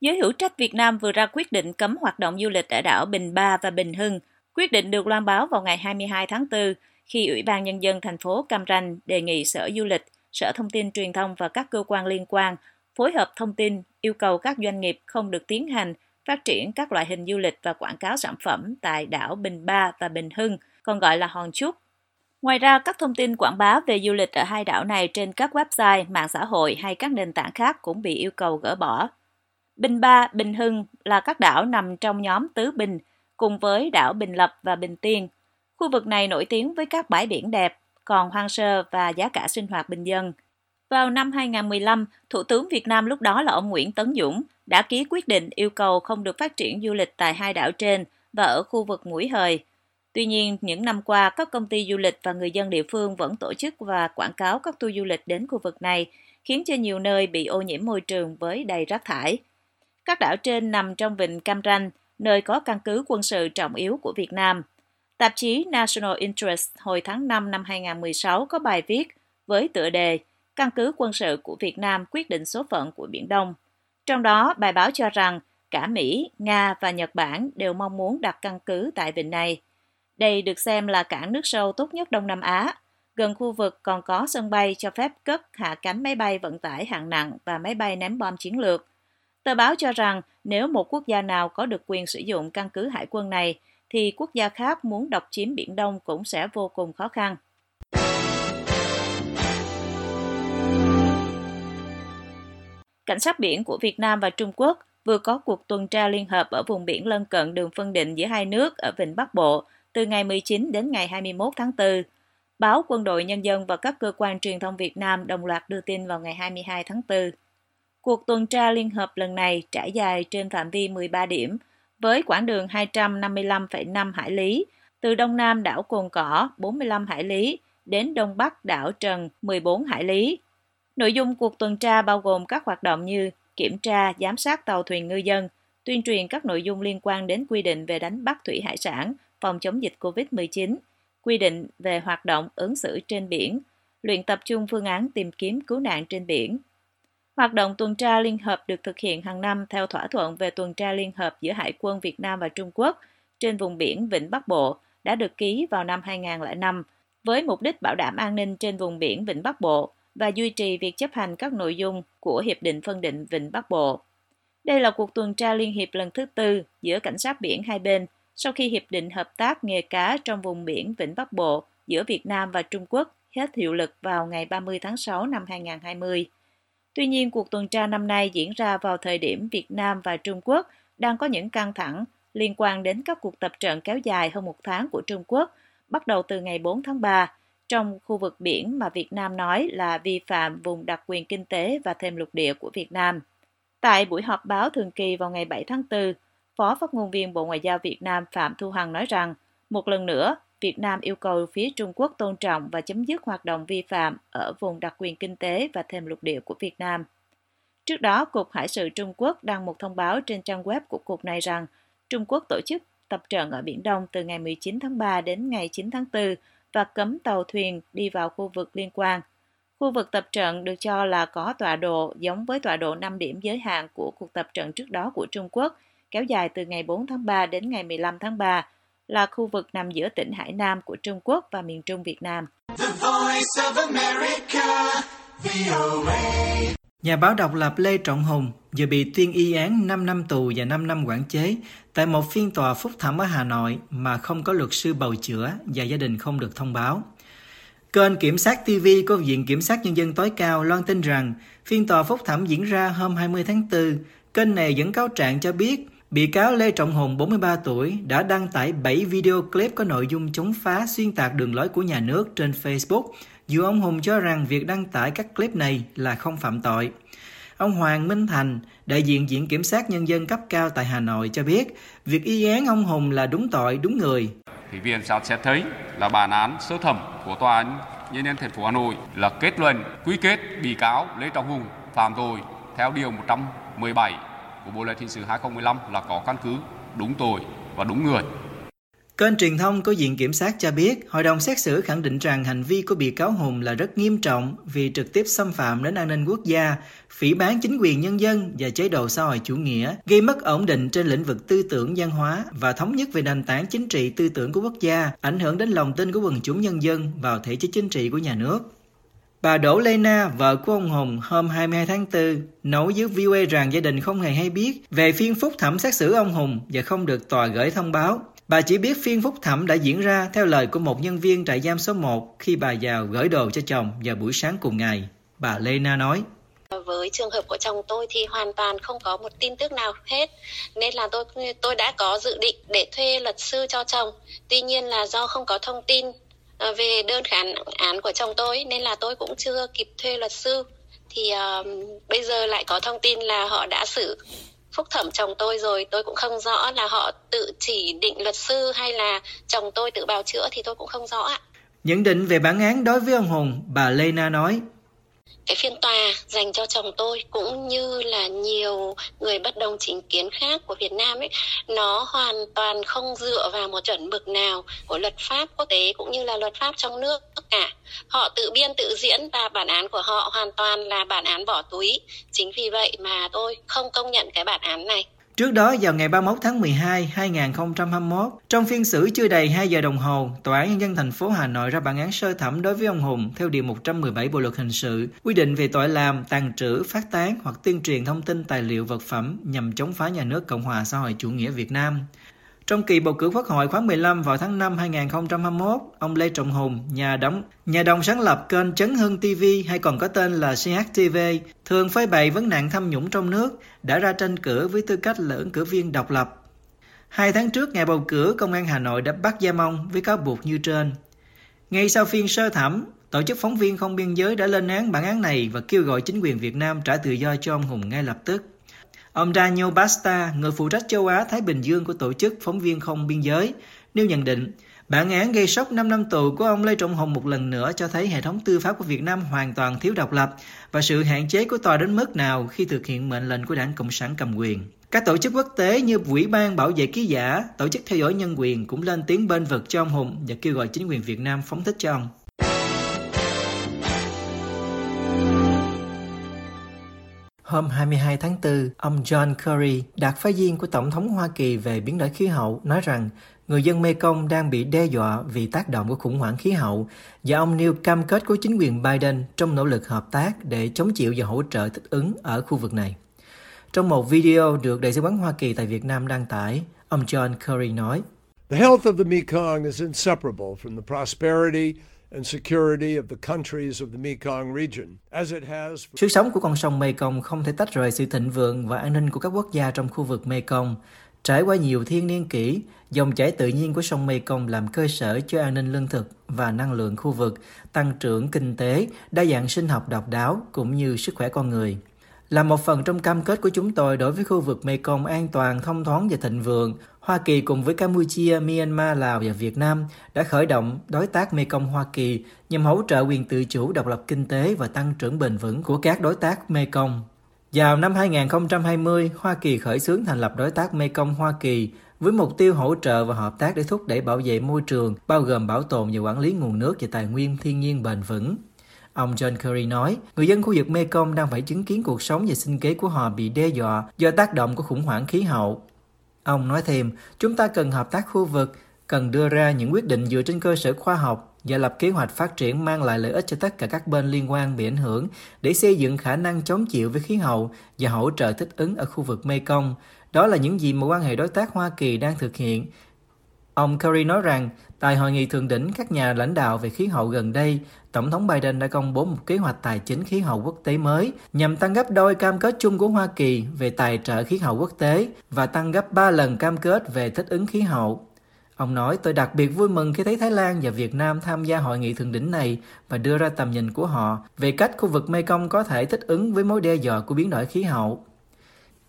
Giới hữu trách Việt Nam vừa ra quyết định cấm hoạt động du lịch ở đảo Bình Ba và Bình Hưng. Quyết định được loan báo vào ngày 22 tháng 4 khi Ủy ban Nhân dân thành phố Cam Ranh đề nghị Sở Du lịch, Sở Thông tin Truyền thông và các cơ quan liên quan phối hợp thông tin yêu cầu các doanh nghiệp không được tiến hành phát triển các loại hình du lịch và quảng cáo sản phẩm tại đảo Bình Ba và Bình Hưng, còn gọi là Hòn Trúc. Ngoài ra, các thông tin quảng bá về du lịch ở hai đảo này trên các website, mạng xã hội hay các nền tảng khác cũng bị yêu cầu gỡ bỏ. Bình Ba, Bình Hưng là các đảo nằm trong nhóm Tứ Bình, cùng với đảo Bình Lập và Bình Tiên. Khu vực này nổi tiếng với các bãi biển đẹp, còn hoang sơ và giá cả sinh hoạt bình dân. Vào năm 2015, Thủ tướng Việt Nam lúc đó là ông Nguyễn Tấn Dũng đã ký quyết định yêu cầu không được phát triển du lịch tại hai đảo trên và ở khu vực mũi hời. Tuy nhiên, những năm qua, các công ty du lịch và người dân địa phương vẫn tổ chức và quảng cáo các tour du lịch đến khu vực này, khiến cho nhiều nơi bị ô nhiễm môi trường với đầy rác thải. Các đảo trên nằm trong vịnh Cam Ranh, nơi có căn cứ quân sự trọng yếu của Việt Nam. Tạp chí National Interest hồi tháng 5 năm 2016 có bài viết với tựa đề Căn cứ quân sự của Việt Nam quyết định số phận của Biển Đông. Trong đó, bài báo cho rằng cả Mỹ, Nga và Nhật Bản đều mong muốn đặt căn cứ tại vịnh này. Đây được xem là cảng nước sâu tốt nhất Đông Nam Á. Gần khu vực còn có sân bay cho phép cất hạ cánh máy bay vận tải hạng nặng và máy bay ném bom chiến lược. Tờ báo cho rằng nếu một quốc gia nào có được quyền sử dụng căn cứ hải quân này, thì quốc gia khác muốn độc chiếm Biển Đông cũng sẽ vô cùng khó khăn. Cảnh sát biển của Việt Nam và Trung Quốc vừa có cuộc tuần tra liên hợp ở vùng biển lân cận đường phân định giữa hai nước ở Vịnh Bắc Bộ từ ngày 19 đến ngày 21 tháng 4. Báo Quân đội Nhân dân và các cơ quan truyền thông Việt Nam đồng loạt đưa tin vào ngày 22 tháng 4. Cuộc tuần tra liên hợp lần này trải dài trên phạm vi 13 điểm, với quãng đường 255,5 hải lý, từ đông nam đảo Cồn Cỏ 45 hải lý đến đông bắc đảo Trần 14 hải lý. Nội dung cuộc tuần tra bao gồm các hoạt động như kiểm tra, giám sát tàu thuyền ngư dân, tuyên truyền các nội dung liên quan đến quy định về đánh bắt thủy hải sản, phòng chống dịch COVID-19, quy định về hoạt động ứng xử trên biển, luyện tập trung phương án tìm kiếm cứu nạn trên biển. Hoạt động tuần tra liên hợp được thực hiện hàng năm theo thỏa thuận về tuần tra liên hợp giữa Hải quân Việt Nam và Trung Quốc trên vùng biển Vịnh Bắc Bộ đã được ký vào năm 2005 với mục đích bảo đảm an ninh trên vùng biển Vịnh Bắc Bộ và duy trì việc chấp hành các nội dung của Hiệp định phân định Vịnh Bắc Bộ. Đây là cuộc tuần tra liên hiệp lần thứ tư giữa cảnh sát biển hai bên sau khi Hiệp định Hợp tác nghề cá trong vùng biển Vịnh Bắc Bộ giữa Việt Nam và Trung Quốc hết hiệu lực vào ngày 30 tháng 6 năm 2020. Tuy nhiên, cuộc tuần tra năm nay diễn ra vào thời điểm Việt Nam và Trung Quốc đang có những căng thẳng liên quan đến các cuộc tập trận kéo dài hơn một tháng của Trung Quốc, bắt đầu từ ngày 4 tháng 3, trong khu vực biển mà Việt Nam nói là vi phạm vùng đặc quyền kinh tế và thêm lục địa của Việt Nam. Tại buổi họp báo thường kỳ vào ngày 7 tháng 4, Phó phát ngôn viên Bộ Ngoại giao Việt Nam Phạm Thu Hằng nói rằng, một lần nữa, Việt Nam yêu cầu phía Trung Quốc tôn trọng và chấm dứt hoạt động vi phạm ở vùng đặc quyền kinh tế và thềm lục địa của Việt Nam. Trước đó, Cục Hải sự Trung Quốc đăng một thông báo trên trang web của Cục này rằng Trung Quốc tổ chức tập trận ở Biển Đông từ ngày 19 tháng 3 đến ngày 9 tháng 4 và cấm tàu thuyền đi vào khu vực liên quan. Khu vực tập trận được cho là có tọa độ giống với tọa độ 5 điểm giới hạn của cuộc tập trận trước đó của Trung Quốc, kéo dài từ ngày 4 tháng 3 đến ngày 15 tháng 3, là khu vực nằm giữa tỉnh Hải Nam của Trung Quốc và miền Trung Việt Nam. Nhà báo độc lập Lê Trọng Hùng vừa bị tuyên y án 5 năm tù và 5 năm quản chế tại một phiên tòa phúc thẩm ở Hà Nội mà không có luật sư bầu chữa và gia đình không được thông báo. Kênh Kiểm sát TV của Viện Kiểm sát Nhân dân tối cao loan tin rằng phiên tòa phúc thẩm diễn ra hôm 20 tháng 4. Kênh này dẫn cáo trạng cho biết Bị cáo Lê Trọng Hùng, 43 tuổi, đã đăng tải 7 video clip có nội dung chống phá xuyên tạc đường lối của nhà nước trên Facebook, dù ông Hùng cho rằng việc đăng tải các clip này là không phạm tội. Ông Hoàng Minh Thành, đại diện Viện Kiểm sát Nhân dân cấp cao tại Hà Nội cho biết, việc y án ông Hùng là đúng tội, đúng người. Thì viện sát xét thấy là bản án sơ thẩm của tòa án nhân dân thành phố Hà Nội là kết luận quy kết bị cáo Lê Trọng Hùng phạm tội theo điều 117 của Bộ luật hình sự 2015 là có căn cứ đúng tội và đúng người. Kênh truyền thông của Viện Kiểm sát cho biết, hội đồng xét xử khẳng định rằng hành vi của bị cáo Hùng là rất nghiêm trọng vì trực tiếp xâm phạm đến an ninh quốc gia, phỉ bán chính quyền nhân dân và chế độ xã hội chủ nghĩa, gây mất ổn định trên lĩnh vực tư tưởng văn hóa và thống nhất về nền tảng chính trị tư tưởng của quốc gia, ảnh hưởng đến lòng tin của quần chúng nhân dân vào thể chế chính trị của nhà nước. Bà Đỗ Lê Na, vợ của ông Hùng, hôm 22 tháng 4, nói với VOA rằng gia đình không hề hay biết về phiên phúc thẩm xét xử ông Hùng và không được tòa gửi thông báo. Bà chỉ biết phiên phúc thẩm đã diễn ra theo lời của một nhân viên trại giam số 1 khi bà vào gửi đồ cho chồng vào buổi sáng cùng ngày. Bà Lê Na nói. Với trường hợp của chồng tôi thì hoàn toàn không có một tin tức nào hết nên là tôi tôi đã có dự định để thuê luật sư cho chồng. Tuy nhiên là do không có thông tin Ờ, về đơn kháng án của chồng tôi nên là tôi cũng chưa kịp thuê luật sư. Thì uh, bây giờ lại có thông tin là họ đã xử phúc thẩm chồng tôi rồi tôi cũng không rõ là họ tự chỉ định luật sư hay là chồng tôi tự bào chữa thì tôi cũng không rõ ạ. Nhận định về bản án đối với ông Hùng, bà Lê Na nói cái phiên tòa dành cho chồng tôi cũng như là nhiều người bất đồng chính kiến khác của Việt Nam ấy, nó hoàn toàn không dựa vào một chuẩn mực nào của luật pháp quốc tế cũng như là luật pháp trong nước cả. Họ tự biên tự diễn và bản án của họ hoàn toàn là bản án bỏ túi. Chính vì vậy mà tôi không công nhận cái bản án này. Trước đó vào ngày 31 tháng 12, 2021, trong phiên xử chưa đầy 2 giờ đồng hồ, Tòa án Nhân dân thành phố Hà Nội ra bản án sơ thẩm đối với ông Hùng theo Điều 117 Bộ Luật Hình sự, quy định về tội làm, tàn trữ, phát tán hoặc tuyên truyền thông tin tài liệu vật phẩm nhằm chống phá nhà nước Cộng hòa xã hội chủ nghĩa Việt Nam. Trong kỳ bầu cử Quốc hội khóa 15 vào tháng 5 2021, ông Lê Trọng Hùng, nhà đóng nhà đồng sáng lập kênh Chấn Hưng TV hay còn có tên là CHTV, thường phơi bày vấn nạn tham nhũng trong nước, đã ra tranh cử với tư cách là ứng cử viên độc lập. Hai tháng trước ngày bầu cử, Công an Hà Nội đã bắt giam ông với cáo buộc như trên. Ngay sau phiên sơ thẩm, Tổ chức phóng viên không biên giới đã lên án bản án này và kêu gọi chính quyền Việt Nam trả tự do cho ông Hùng ngay lập tức. Ông Daniel Basta, người phụ trách châu Á Thái Bình Dương của tổ chức phóng viên không biên giới, nêu nhận định bản án gây sốc 5 năm tù của ông Lê Trọng Hùng một lần nữa cho thấy hệ thống tư pháp của Việt Nam hoàn toàn thiếu độc lập và sự hạn chế của tòa đến mức nào khi thực hiện mệnh lệnh của đảng Cộng sản cầm quyền. Các tổ chức quốc tế như Ủy ban Bảo vệ ký giả, Tổ chức Theo dõi Nhân quyền cũng lên tiếng bên vực cho ông Hùng và kêu gọi chính quyền Việt Nam phóng thích cho ông. Hôm 22 tháng 4, ông John Kerry, đặc phái viên của Tổng thống Hoa Kỳ về biến đổi khí hậu, nói rằng người dân Mekong đang bị đe dọa vì tác động của khủng hoảng khí hậu và ông nêu cam kết của chính quyền Biden trong nỗ lực hợp tác để chống chịu và hỗ trợ thích ứng ở khu vực này. Trong một video được Đại sứ quán Hoa Kỳ tại Việt Nam đăng tải, ông John Kerry nói, The health of the Mekong is inseparable from the prosperity sự sống của con sông Mekong không thể tách rời sự thịnh vượng và an ninh của các quốc gia trong khu vực Mekong. Trải qua nhiều thiên niên kỷ, dòng chảy tự nhiên của sông Mekong làm cơ sở cho an ninh lương thực và năng lượng khu vực, tăng trưởng kinh tế, đa dạng sinh học độc đáo cũng như sức khỏe con người. Là một phần trong cam kết của chúng tôi đối với khu vực Mekong an toàn, thông thoáng và thịnh vượng, Hoa Kỳ cùng với Campuchia, Myanmar, Lào và Việt Nam đã khởi động đối tác Mekong Hoa Kỳ nhằm hỗ trợ quyền tự chủ độc lập kinh tế và tăng trưởng bền vững của các đối tác Mekong. Vào năm 2020, Hoa Kỳ khởi xướng thành lập đối tác Mekong Hoa Kỳ với mục tiêu hỗ trợ và hợp tác để thúc đẩy bảo vệ môi trường, bao gồm bảo tồn và quản lý nguồn nước và tài nguyên thiên nhiên bền vững. Ông John Kerry nói, người dân khu vực Mekong đang phải chứng kiến cuộc sống và sinh kế của họ bị đe dọa do tác động của khủng hoảng khí hậu. Ông nói thêm, chúng ta cần hợp tác khu vực, cần đưa ra những quyết định dựa trên cơ sở khoa học và lập kế hoạch phát triển mang lại lợi ích cho tất cả các bên liên quan bị ảnh hưởng để xây dựng khả năng chống chịu với khí hậu và hỗ trợ thích ứng ở khu vực Mekong. Đó là những gì mà quan hệ đối tác Hoa Kỳ đang thực hiện. Ông Kerry nói rằng, tại hội nghị thượng đỉnh các nhà lãnh đạo về khí hậu gần đây, Tổng thống Biden đã công bố một kế hoạch tài chính khí hậu quốc tế mới nhằm tăng gấp đôi cam kết chung của Hoa Kỳ về tài trợ khí hậu quốc tế và tăng gấp 3 lần cam kết về thích ứng khí hậu. Ông nói, tôi đặc biệt vui mừng khi thấy Thái Lan và Việt Nam tham gia hội nghị thượng đỉnh này và đưa ra tầm nhìn của họ về cách khu vực Mekong có thể thích ứng với mối đe dọa của biến đổi khí hậu.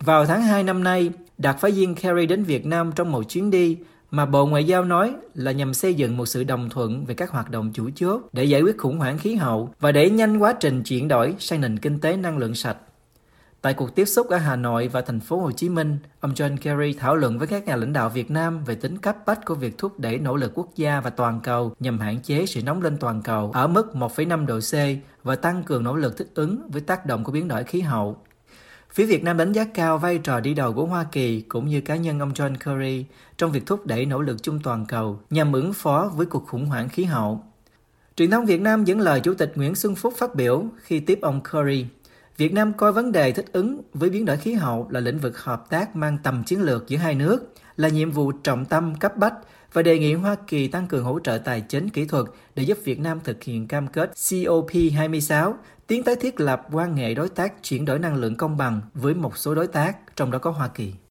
Vào tháng 2 năm nay, đặc phái viên Kerry đến Việt Nam trong một chuyến đi mà Bộ Ngoại giao nói là nhằm xây dựng một sự đồng thuận về các hoạt động chủ chốt để giải quyết khủng hoảng khí hậu và để nhanh quá trình chuyển đổi sang nền kinh tế năng lượng sạch. Tại cuộc tiếp xúc ở Hà Nội và thành phố Hồ Chí Minh, ông John Kerry thảo luận với các nhà lãnh đạo Việt Nam về tính cấp bách của việc thúc đẩy nỗ lực quốc gia và toàn cầu nhằm hạn chế sự nóng lên toàn cầu ở mức 1,5 độ C và tăng cường nỗ lực thích ứng với tác động của biến đổi khí hậu. Phía Việt Nam đánh giá cao vai trò đi đầu của Hoa Kỳ cũng như cá nhân ông John Kerry trong việc thúc đẩy nỗ lực chung toàn cầu nhằm ứng phó với cuộc khủng hoảng khí hậu. Truyền thông Việt Nam dẫn lời Chủ tịch Nguyễn Xuân Phúc phát biểu khi tiếp ông Kerry. Việt Nam coi vấn đề thích ứng với biến đổi khí hậu là lĩnh vực hợp tác mang tầm chiến lược giữa hai nước, là nhiệm vụ trọng tâm cấp bách và đề nghị Hoa Kỳ tăng cường hỗ trợ tài chính kỹ thuật để giúp Việt Nam thực hiện cam kết COP26, tiến tới thiết lập quan hệ đối tác chuyển đổi năng lượng công bằng với một số đối tác, trong đó có Hoa Kỳ.